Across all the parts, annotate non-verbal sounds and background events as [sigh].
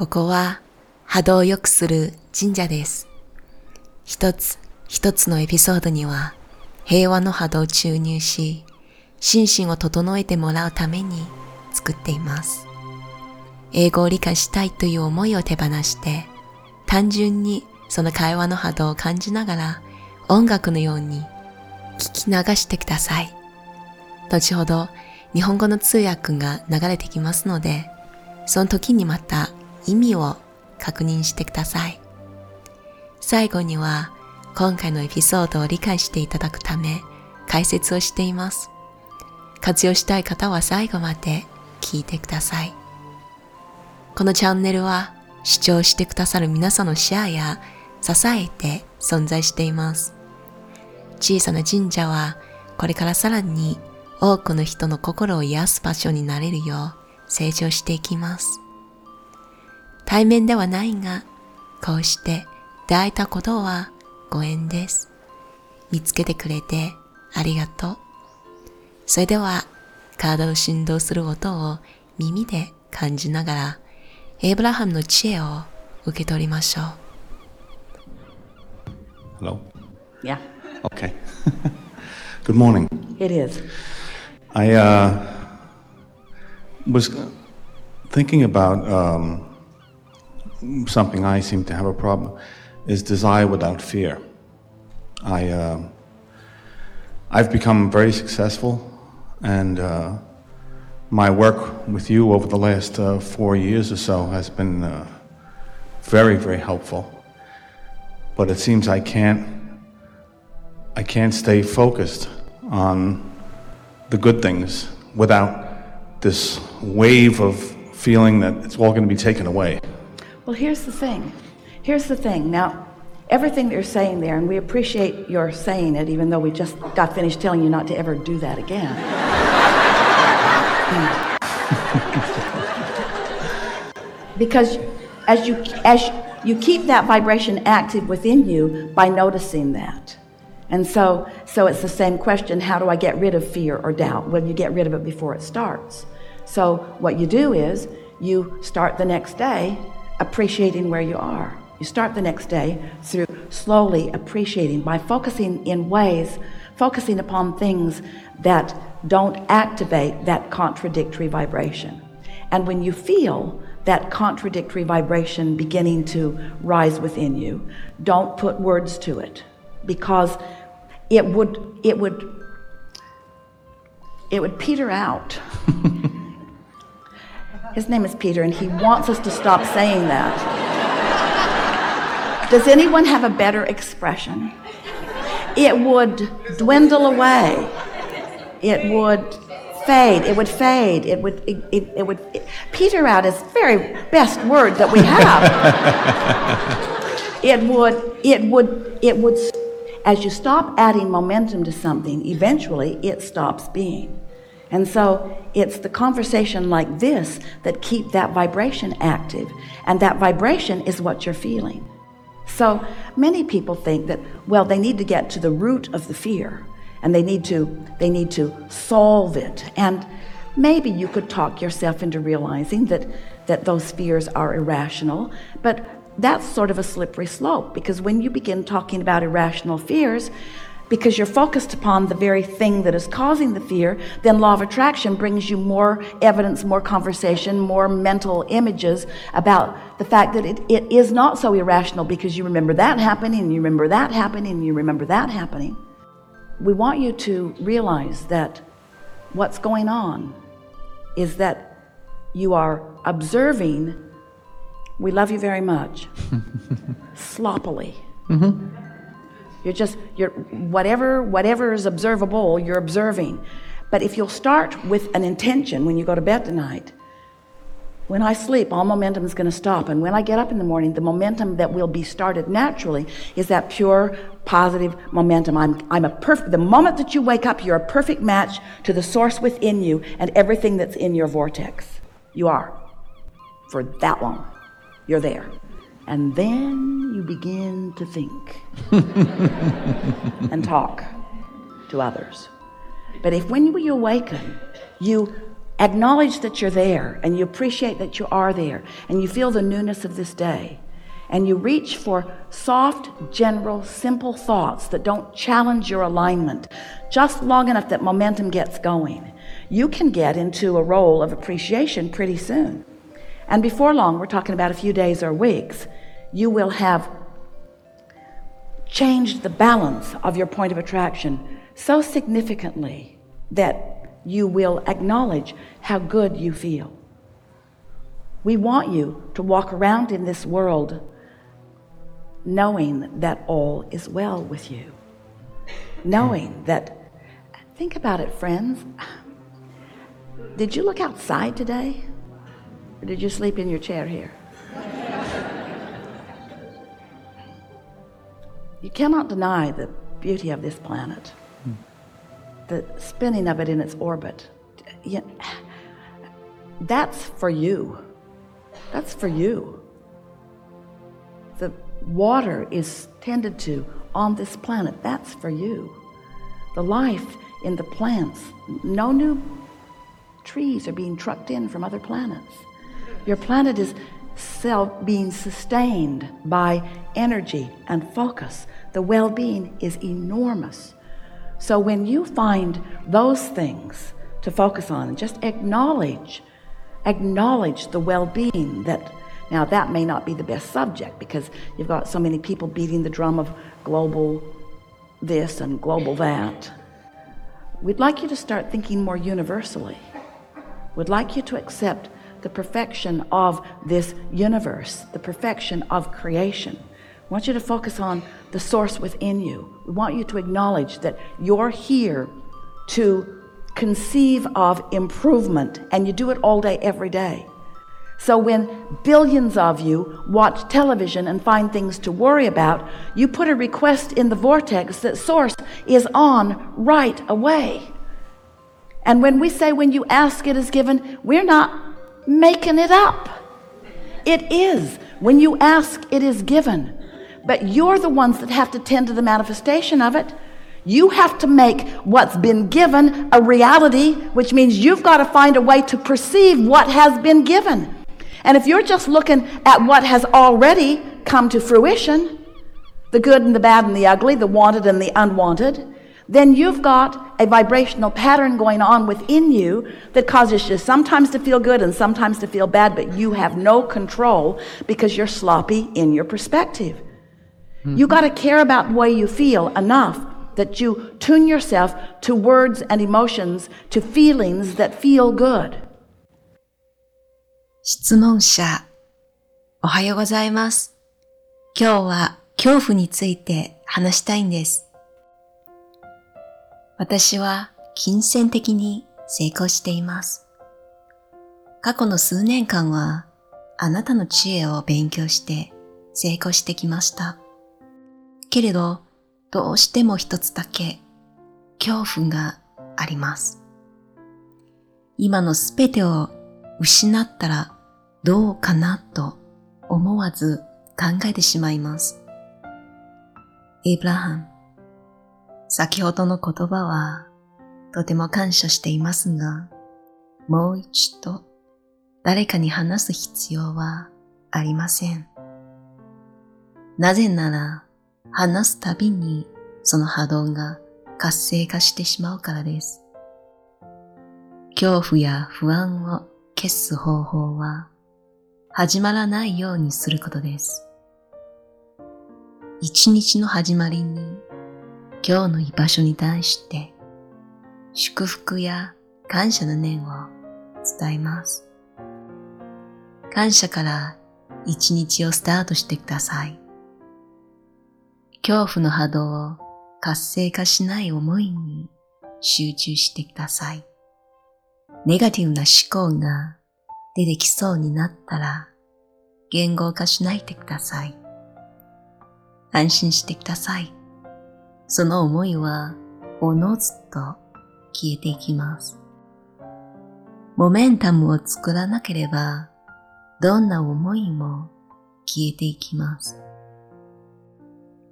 ここは波動を良くする神社です。一つ一つのエピソードには平和の波動を注入し、心身を整えてもらうために作っています。英語を理解したいという思いを手放して、単純にその会話の波動を感じながら音楽のように聞き流してください。後ほど日本語の通訳が流れてきますので、その時にまた意味を確認してください。最後には今回のエピソードを理解していただくため解説をしています。活用したい方は最後まで聞いてください。このチャンネルは視聴してくださる皆さんのシェアや支えて存在しています。小さな神社はこれからさらに多くの人の心を癒す場所になれるよう成長していきます。対面ではないが、こうして出会えたことはご縁です。見つけてくれてありがとう。それでは、体を振動する音を耳で感じながら、エイブラハムの知恵を受け取りましょう。Hello? Yeah, Okay. [laughs] Good morning. it is. I uh, was thinking about um, something I seem to have a problem is desire without fear. I uh, I've become very successful, and uh, my work with you over the last uh, four years or so has been uh, very very helpful. But it seems I can't I can't stay focused on the good things without this wave of feeling that it's all going to be taken away. Well, here's the thing. Here's the thing. Now, everything that you're saying there, and we appreciate your saying it, even though we just got finished telling you not to ever do that again. [laughs] because as you as you keep that vibration active within you by noticing that. And so so it's the same question, how do I get rid of fear or doubt? Well, you get rid of it before it starts. So what you do is you start the next day appreciating where you are. You start the next day through slowly appreciating by focusing in ways, focusing upon things that don't activate that contradictory vibration. And when you feel that contradictory vibration beginning to rise within you, don't put words to it because it would it would it would peter out. [laughs] His name is Peter and he wants us to stop saying that. Does anyone have a better expression? It would dwindle away. It would fade. It would fade. It would, it, it, it would, peter out is very best word that we have. it would, it would, it would, as you stop adding momentum to something, eventually it stops being. And so it's the conversation like this that keep that vibration active. And that vibration is what you're feeling. So many people think that, well, they need to get to the root of the fear and they need to, they need to solve it. And maybe you could talk yourself into realizing that, that those fears are irrational, but that's sort of a slippery slope because when you begin talking about irrational fears, because you're focused upon the very thing that is causing the fear, then law of attraction brings you more evidence, more conversation, more mental images about the fact that it, it is not so irrational because you remember that happening, and you remember that happening, and you remember that happening. We want you to realize that what's going on is that you are observing, we love you very much, [laughs] sloppily. Mm-hmm. You're just you're whatever whatever is observable, you're observing. But if you'll start with an intention when you go to bed tonight, when I sleep, all momentum is going to stop. And when I get up in the morning, the momentum that will be started naturally is that pure, positive momentum. I'm, I'm a perfect, the moment that you wake up, you're a perfect match to the source within you and everything that's in your vortex. You are. For that long. You're there. And then you begin to think [laughs] and talk to others. But if when you awaken, you acknowledge that you're there and you appreciate that you are there and you feel the newness of this day. And you reach for soft, general, simple thoughts that don't challenge your alignment just long enough that momentum gets going. You can get into a role of appreciation pretty soon. And before long, we're talking about a few days or weeks, you will have changed the balance of your point of attraction so significantly that you will acknowledge how good you feel. We want you to walk around in this world knowing that all is well with you. Knowing that, think about it, friends. Did you look outside today? Or did you sleep in your chair here? You cannot deny the beauty of this planet, the spinning of it in its orbit. You- That's for you. That's for you. The water is tended to on this planet. That's for you. The life in the plants. No new trees are being trucked in from other planets. Your planet is self being sustained by energy and focus. The well being is enormous. So when you find those things to focus on just acknowledge, acknowledge the well being that now that may not be the best subject because you've got so many people beating the drum of global this and global that. We'd like you to start thinking more universally. We'd like you to accept the perfection of this universe, the perfection of creation. I want you to focus on the source within you. We want you to acknowledge that you're here to conceive of improvement, and you do it all day, every day. So when billions of you watch television and find things to worry about, you put a request in the vortex that source is on right away. And when we say when you ask it is given, we're not making it up. It is. When you ask, it is given. But you're the ones that have to tend to the manifestation of it. You have to make what's been given a reality, which means you've got to find a way to perceive what has been given. And if you're just looking at what has already come to fruition, the good and the bad and the ugly, the wanted and the unwanted, then you've got a vibrational pattern going on within you that causes you sometimes to feel good and sometimes to feel bad, but you have no control because you're sloppy in your perspective. You got to care about the way you feel enough that you tune yourself to words and emotions, to feelings that feel good. 質問者、おはようございます。今日は恐怖について話したいんです。 私は金銭的に成功しています。過去の数年間はあなたの知恵を勉強して成功してきました。けれど、どうしても一つだけ恐怖があります。今のすべてを失ったらどうかなと思わず考えてしまいます。エイブラハム、先ほどの言葉はとても感謝していますが、もう一度誰かに話す必要はありません。なぜなら話すたびにその波動が活性化してしまうからです。恐怖や不安を消す方法は始まらないようにすることです。一日の始まりに今日の居場所に対して祝福や感謝の念を伝えます。感謝から一日をスタートしてください。恐怖の波動を活性化しない思いに集中してください。ネガティブな思考が出てきそうになったら言語化しないでください。安心してください。その思いはおのずと消えていきます。モメンタムを作らなければどんな思いも消えていきます。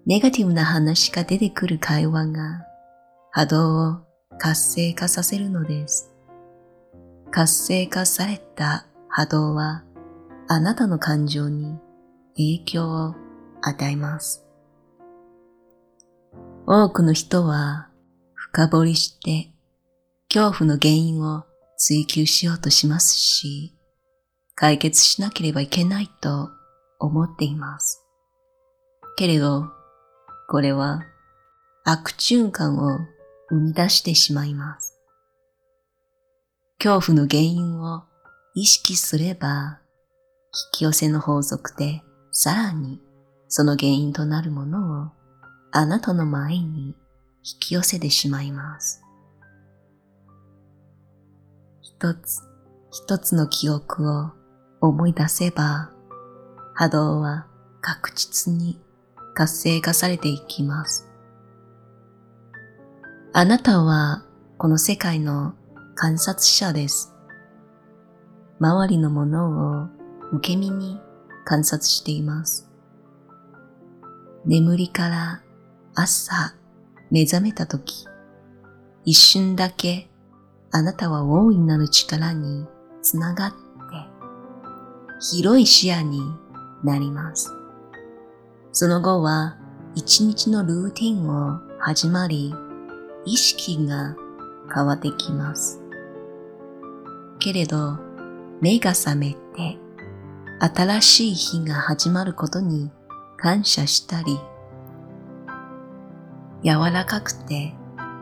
ネガティブな話が出てくる会話が波動を活性化させるのです。活性化された波動はあなたの感情に影響を与えます。多くの人は深掘りして恐怖の原因を追求しようとしますし、解決しなければいけないと思っています。けれど、これは悪循環を生み出してしまいます。恐怖の原因を意識すれば、引き寄せの法則でさらにその原因となるものをあなたの前に引き寄せてしまいます。一つ一つの記憶を思い出せば、波動は確実に活性化されていきます。あなたはこの世界の観察者です。周りのものを受け身に観察しています。眠りから朝目覚めた時、一瞬だけあなたは大いなる力につながって広い視野になります。その後は一日のルーティンを始まり、意識が変わってきます。けれど、目が覚めて新しい日が始まることに感謝したり、柔らかくて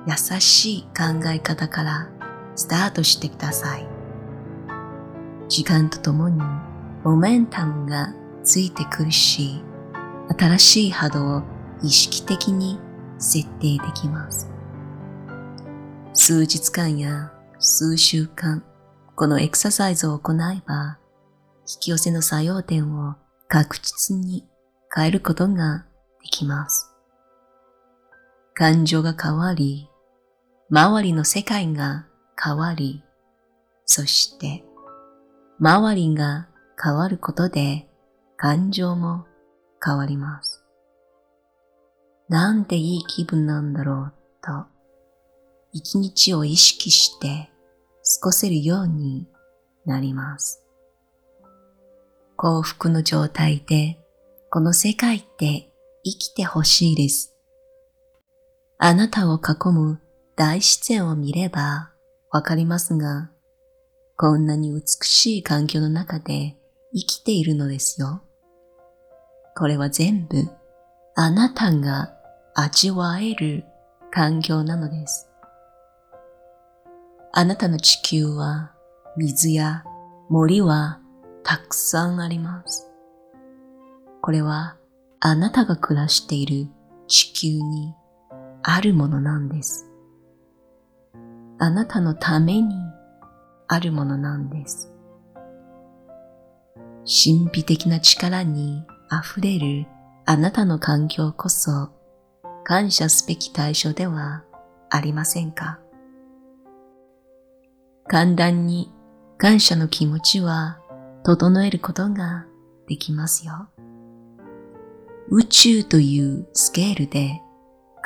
優しい考え方からスタートしてください。時間とともにモメンタムがついてくるし、新しい波動を意識的に設定できます。数日間や数週間、このエクササイズを行えば、引き寄せの作用点を確実に変えることができます。感情が変わり、周りの世界が変わり、そして周りが変わることで感情も変わります。なんていい気分なんだろうと、一日を意識して過ごせるようになります。幸福の状態でこの世界って生きてほしいです。あなたを囲む大自然を見ればわかりますが、こんなに美しい環境の中で生きているのですよ。これは全部あなたが味わえる環境なのです。あなたの地球は水や森はたくさんあります。これはあなたが暮らしている地球にあるものなんです。あなたのためにあるものなんです。神秘的な力に溢れるあなたの環境こそ感謝すべき対象ではありませんか？簡単に感謝の気持ちは整えることができますよ。宇宙というスケールで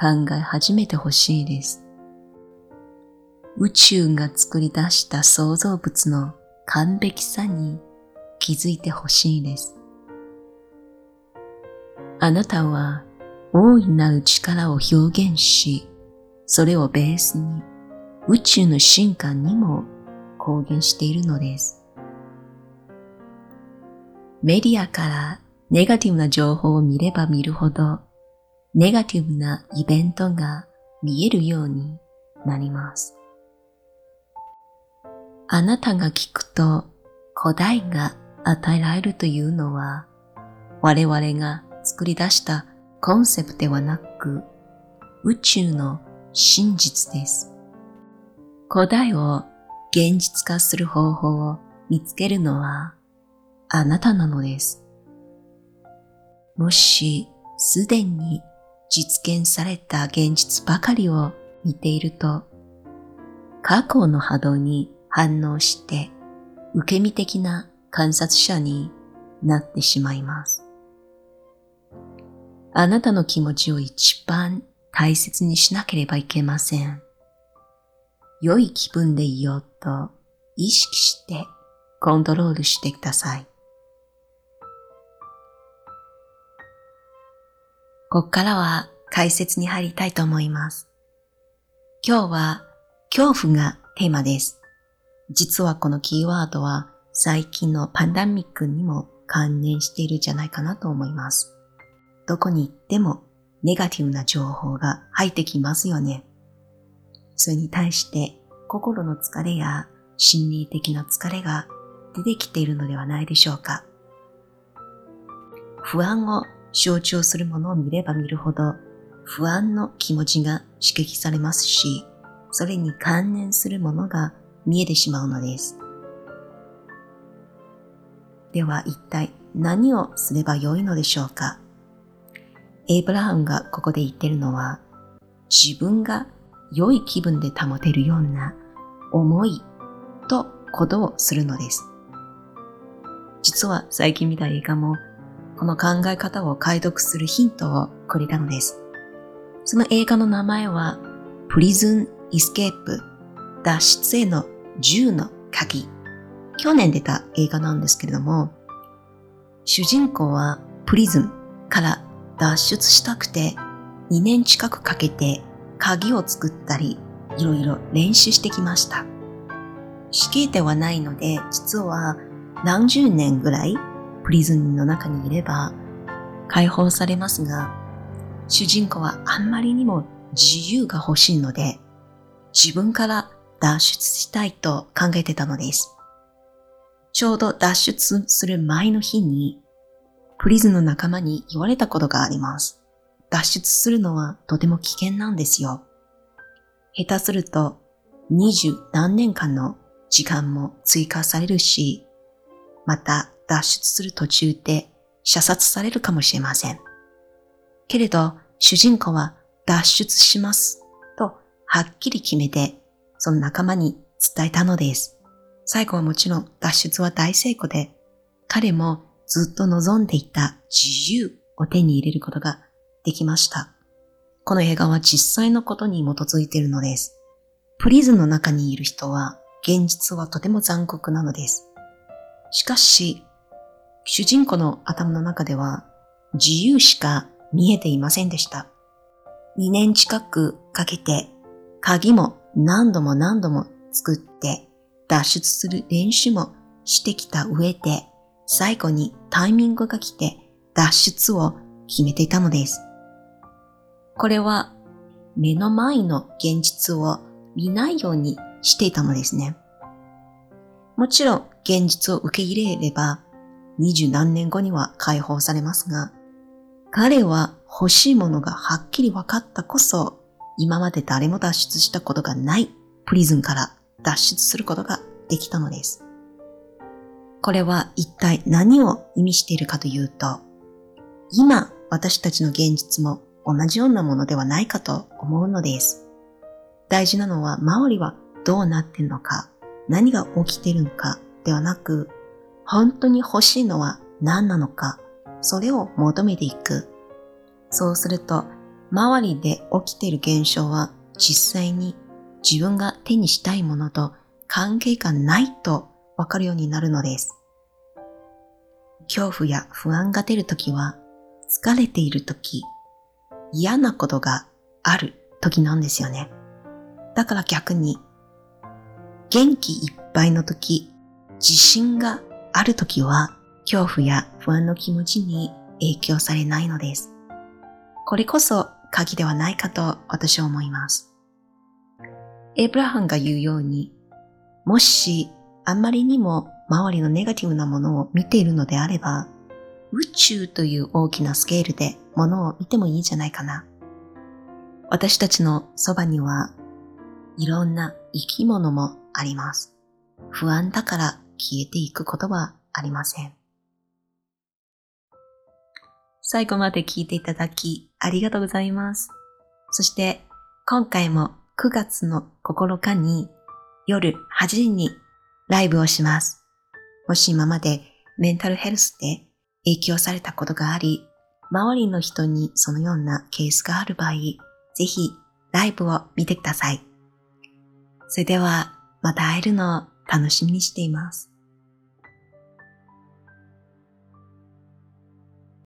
考え始めてほしいです。宇宙が作り出した創造物の完璧さに気づいてほしいです。あなたは大いなる力を表現し、それをベースに宇宙の進化にも公言しているのです。メディアからネガティブな情報を見れば見るほど、ネガティブなイベントが見えるようになります。あなたが聞くと答えが与えられるというのは、我々が作り出したコンセプトではなく、宇宙の真実です。答えを現実化する方法を見つけるのはあなたなのです。もしすでに実現された現実ばかりを見ていると、過去の波動に反応して受け身的な観察者になってしまいます。あなたの気持ちを一番大切にしなければいけません。良い気分でいようと意識してコントロールしてください。ここからは解説に入りたいと思います。今日は恐怖がテーマです。実はこのキーワードは最近のパンダミックにも関連しているんじゃないかなと思います。どこに行ってもネガティブな情報が入ってきますよね。それに対して心の疲れや心理的な疲れが出てきているのではないでしょうか。不安を象徴するものを見れば見るほど不安の気持ちが刺激されますし、それに関連するものが見えてしまうのです。では一体何をすればよいのでしょうか？エイブラハムがここで言ってるのは自分が良い気分で保てるような思いとことをするのです。実は最近見た映画もこの考え方を解読するヒントをくれたのです。その映画の名前はプリズン・イスケープ脱出への10の鍵。去年出た映画なんですけれども、主人公はプリズンから脱出したくて2年近くかけて鍵を作ったりいろいろ練習してきました。死刑ではないので実は何十年ぐらいプリズンの中にいれば解放されますが主人公はあんまりにも自由が欲しいので自分から脱出したいと考えてたのです。ちょうど脱出する前の日にプリズンの仲間に言われたことがあります。脱出するのはとても危険なんですよ。下手すると二十何年間の時間も追加されるし、また脱出する途中で射殺されるかもしれません。けれど主人公は脱出しますとはっきり決めてその仲間に伝えたのです。最後はもちろん脱出は大成功で彼もずっと望んでいた自由を手に入れることができました。この映画は実際のことに基づいているのです。プリズンの中にいる人は現実はとても残酷なのです。しかし、主人公の頭の中では自由しか見えていませんでした。2年近くかけて鍵も何度も何度も作って脱出する練習もしてきた上で最後にタイミングが来て脱出を決めていたのです。これは目の前の現実を見ないようにしていたのですね。もちろん現実を受け入れれば二十何年後には解放されますが、彼は欲しいものがはっきり分かったこそ今まで誰も脱出したことがないプリズンから脱出することができたのです。これは一体何を意味しているかというと、今私たちの現実も同じようなものではないかと思うのです。大事なのは周りはどうなっているのか、何が起きているのかではなく、本当に欲しいのは何なのか、それを求めていく。そうすると、周りで起きている現象は実際に自分が手にしたいものと関係がないとわかるようになるのです。恐怖や不安が出るときは、疲れているとき、嫌なことがあるときなんですよね。だから逆に、元気いっぱいのとき、自信があるときは、恐怖や不安の気持ちに影響されないのです。これこそ鍵ではないかと私は思います。エブラハンが言うように、もしあんまりにも周りのネガティブなものを見ているのであれば、宇宙という大きなスケールでものを見てもいいんじゃないかな。私たちのそばにはいろんな生き物もあります。不安だから消えていくことはありません。最後まで聞いていただきありがとうございます。そして今回も9月の9日に夜8時にライブをします。もし今までメンタルヘルスで影響されたことがあり、周りの人にそのようなケースがある場合、ぜひライブを見てください。それではまた会えるのを楽しみにしています。